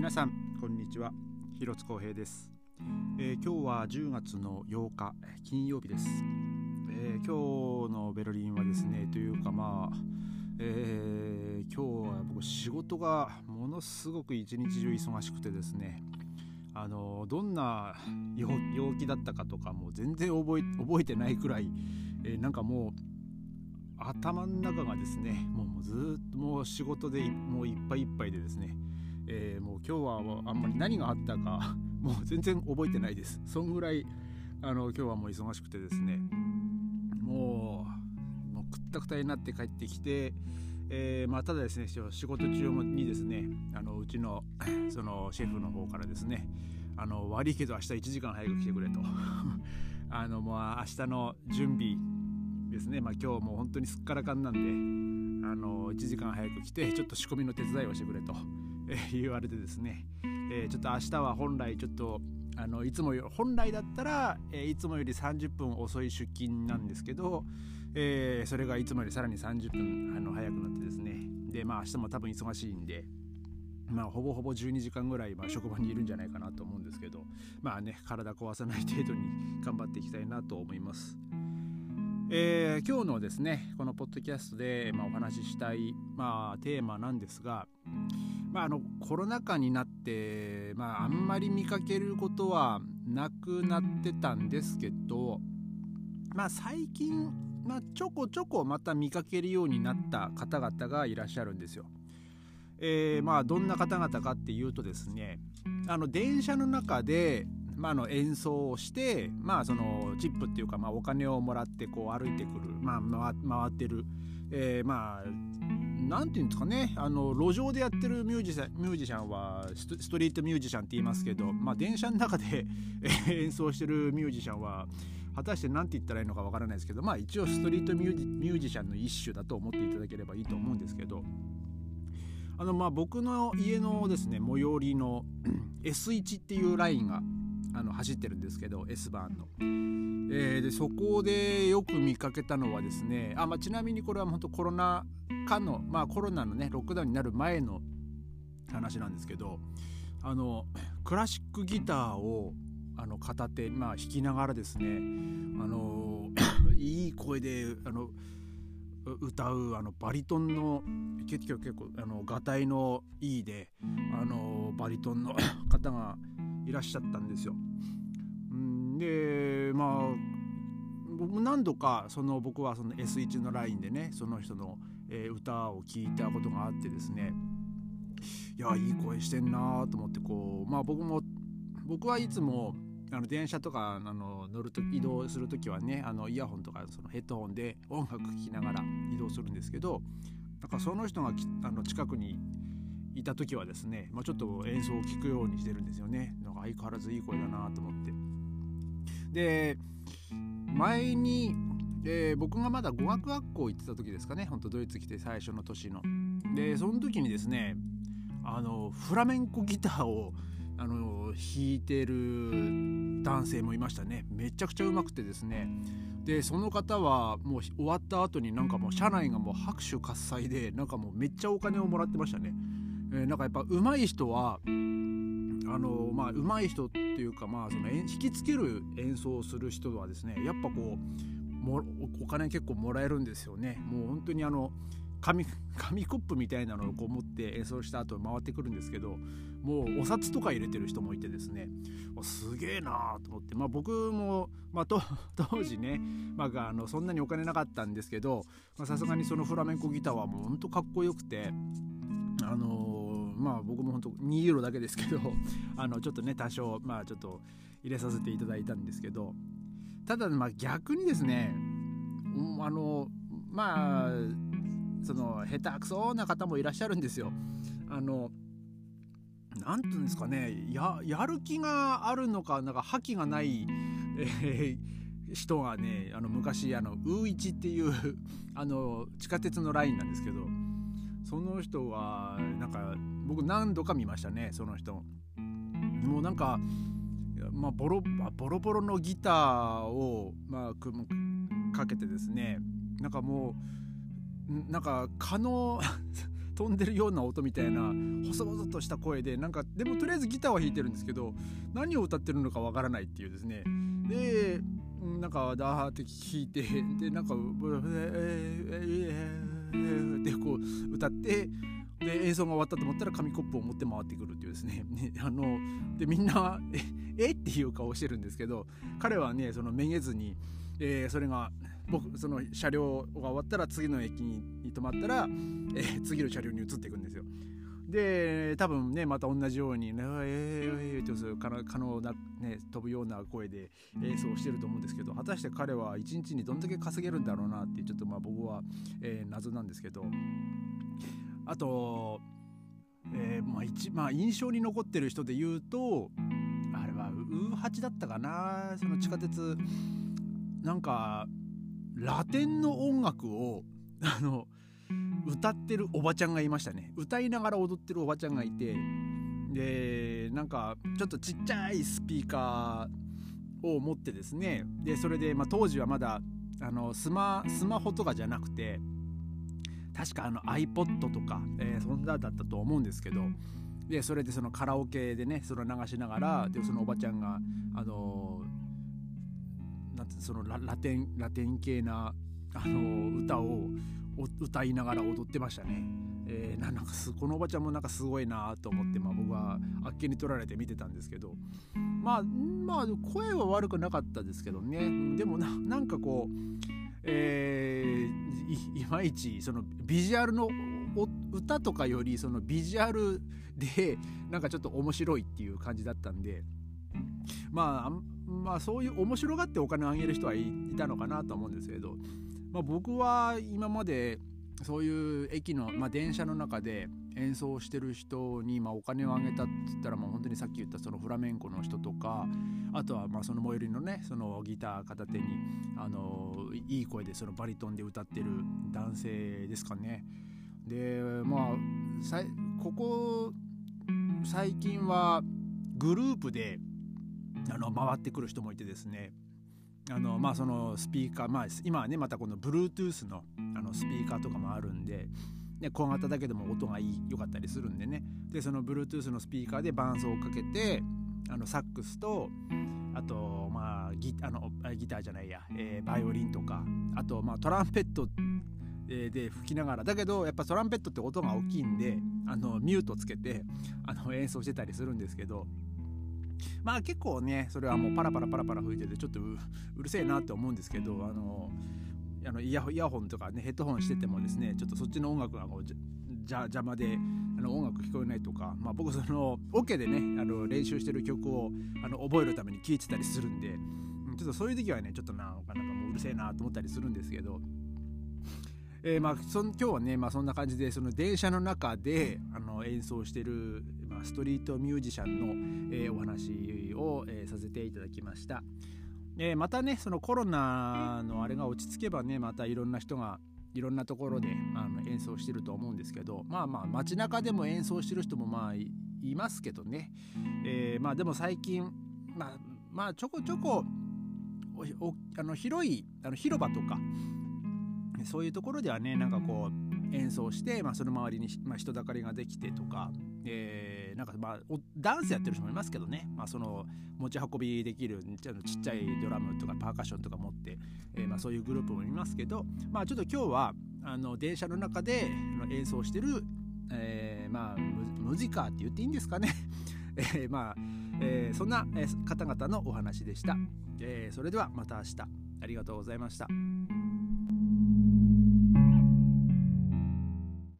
皆さんこんにちは。広津光平です、えー、今日は10月の8日金曜日です、えー、今日のベルリンはですねというかまあ、えー、今日は僕仕事がものすごく一日中忙しくてですねあのどんな陽気だったかとかもう全然覚え覚えてないくらい、えー、なんかもう頭の中がですねもうずっともう仕事でもういっぱいいっぱいでですねえー、もう今日はあんまり何があったか もう全然覚えてないです。そんぐらいあの今日はもう忙しくてですね。もうもうくったくたになって帰ってきて、えー、まあ、ただですね仕事中にですねあのうちの そのシェフの方からですねあの悪いけど明日1時間早く来てくれと。あのもう明日の準備ですね、まあ、今日もう本当にすっからかんなんであの1時間早く来てちょっと仕込みの手伝いをしてくれと。言われてですね、えー、ちょっと明日は本来ちょっとあのいつも本来だったら、えー、いつもより30分遅い出勤なんですけど、えー、それがいつもよりさらに30分あの早くなってですねでまあ明日も多分忙しいんでまあ、ほぼほぼ12時間ぐらい、まあ、職場にいるんじゃないかなと思うんですけどまあね体壊さない程度に 頑張っていきたいなと思います。えー、今日のですねこのポッドキャストで、まあ、お話ししたい、まあ、テーマなんですが、まあ、あのコロナ禍になって、まあ、あんまり見かけることはなくなってたんですけど、まあ、最近、まあ、ちょこちょこまた見かけるようになった方々がいらっしゃるんですよ。えー、まあどんな方々かっていうとですねあの電車の中で、まあ、の演奏をして、まあ、そのチップっていうか、まあ、お金をもらってこう歩いてくる、まあ、回ってる、えー、まあ何て言うんですかね。あの路上でやってるミュージシャンミュージシャンはストリートミュージシャンって言いますけど、まあ、電車の中で 演奏してるミュージシャンは果たして何て言ったらいいのかわからないですけどまあ一応ストリートミュージシャンの一種だと思っていただければいいと思うんですけどあのまあ僕の家のですね最寄りの S1 っていうラインがあの走ってるんですけど S バーンの、えー、でそこでよく見かけたのはですねあ、まあ、ちなみにこれは本当コロナ禍の、まあ、コロナのねロックダウンになる前の話なんですけどあのクラシックギターをあの片手、まあ、弾きながらですねあの いい声であの歌うあのバリトンの結構結構あのがたいのいいであのバリトンの方がいらっしゃったんですよ。でまあ僕何度かその僕はその S1 のラインでねその人の、歌を聴いたことがあってですねいやいい声してんなと思ってこうまあ僕も僕はいつもあの電車とかあの乗ると移動する時はねあのイヤホンとかそのヘッドホンで音楽聴きながら移動するんですけどなんかその人があの近くにいた時はですね、まあ、ちょっと演奏を聴くようにしてるんですよね。なんか相変わらずいい声だなと思って。で前に、えー、僕がまだ語学学校行ってた時ですかね。ほんとドイツ来て最初の年の。でその時にですねあのフラメンコギターをあの弾いてる男性もいましたね。めちゃくちゃうまくてですね。でその方はもう終わった後になんかもう車内がもう拍手喝采でなんかもうめっちゃお金をもらってましたね。えー、なんかやっぱ上手い人はあのまあ上手い人っていうかまあその引きつける演奏をする人はですねやっぱこうもお金結構もらえるんですよね。もう本当にあの紙紙コップみたいなのをこう持って演奏した後回ってくるんですけどもうお札とか入れてる人もいてですねすげえなーと思って。まあ僕も、まあ、当時ね、まあ、あのそんなにお金なかったんですけどさすがにそのフラメンコギターはもうほんとかっこよくてあのーまあ僕も本当2ユーロだけですけどあのちょっとね多少まあちょっと入れさせていただいたんですけどただまあ逆にですねあのまあその下手くそな方もいらっしゃるんですよ。あの何て言うんですかねややる気があるのかなんか覇気がない、えー、人がねあの昔あのウーイチっていうあの地下鉄のラインなんですけどその人はなんか僕何度か見ましたねその人。もうなんか、まあ、ボロボロボロのギターを、まあ、かけてですね。なんかもうなんか蚊の 飛んでるような音みたいな細々とした声でなんかでもとりあえずギターは弾いてるんですけど何を歌ってるのかわからないっていうですね。でなんかダーって弾いてでなんかでこう歌ってで演奏が終わったと思ったら紙コップを持って回ってくるっていうですね あのでみんなええっていう顔してるんですけど彼はねそのめげずに、えー、それが僕その車両が終わったら次の駅に止まったら、えー、次の車両に移っていくんですよ。で多分ねまた同じように「ねえー、えー、と可能な、ね、飛ぶような声で演奏してると思うんですけど果たして彼は一日にどんだけ稼げるんだろうなってちょっとまあ僕は、えー、謎なんですけど。あと、えー、まあ一まあ、印象に残ってる人で言うとあれはウーハチだったかな？その地下鉄。なんかラテンの音楽をあの歌ってるおばちゃんがいましたね。歌いながら踊ってるおばちゃんがいてでなんかちょっとちっちゃいスピーカーを持ってですねでそれで、まあ、当時はまだあのスマスマホとかじゃなくて確かあの iPod とか、えー、そんなだったと思うんですけどでそれでそのカラオケでねそれを流しながらでそのおばちゃんがあのなんてそのラテンラテン系なあの歌を歌いながら踊ってましたね。えー、なんかこのおばちゃんもなんかすごいなと思って、まあ、僕はあっけに取られて見てたんですけど。まあまあ声は悪くなかったですけどね。でもなんかこう、えー、いまいちそのビジュアルの歌とかよりそのビジュアルでなんかちょっと面白いっていう感じだったんで。まあまあそういう面白がってお金をあげる人はいたのかなと思うんですけど、まあ、僕は今までそういう駅の、まあ、電車の中で演奏してる人に、まあ、お金をあげたって言ったら、まあ、本当にさっき言ったそのフラメンコの人とかあとはまあその最寄りのねそのギター片手にあのいい声でそのバリトンで歌ってる男性ですかね。でまあここ最近はグループであの回ってくる人もいてですねあのまあそのスピーカーまあ今はねまたこの Bluetooth のあのスピーカーとかもあるんで、ね、小型だけでも音がいい良かったりするんでね。でその Bluetooth のスピーカーで伴奏をかけてあのサックスとあとまあギあのギターじゃないや、えー、バイオリンとかあとまあトランペットで吹きながらだけどやっぱトランペットって音が大きいんであのミュートつけてあの演奏してたりするんですけどまあ結構ねそれはもうパラパラパラパラ吹いててちょっとうるせえなって思うんですけどあのあのイヤホンとかねヘッドホンしててもですねちょっとそっちの音楽がこうじゃ邪魔であの音楽聞こえないとか、まあ、僕そのオ、ケでねあの練習してる曲をあの覚えるために聴いてたりするんでちょっとそういう時はねちょっとなんかなんかもううるせえなと思ったりするんですけどえー、まあそ今日はね、まあ、そんな感じでその電車の中であの演奏してる、まあ、ストリートミュージシャンの、えー、お話を、えー、させていただきました、えまたねそのコロナのあれが落ち着けばねまたいろんな人がいろんなところであの演奏してると思うんですけどまあまあ街中でも演奏してる人もまあいますけどね、えまあでも最近まあまあちょこちょこあの広いあの広場とかそういうところではねなんかこう演奏して、まあ、その周りに、まあ、人だかりができてとか、えー、なんかまあダンスやってる人もいますけどね、まあ、その持ち運びできるちっちゃいドラムとかパーカッションとか持って、えー、まあそういうグループもいますけど、まあ、ちょっと今日はあの電車の中で演奏してる、えー、まあムジカーって言っていいんですかね。え、まあ、え、そんな方々のお話でした、え、それではまた明日。ありがとうございました。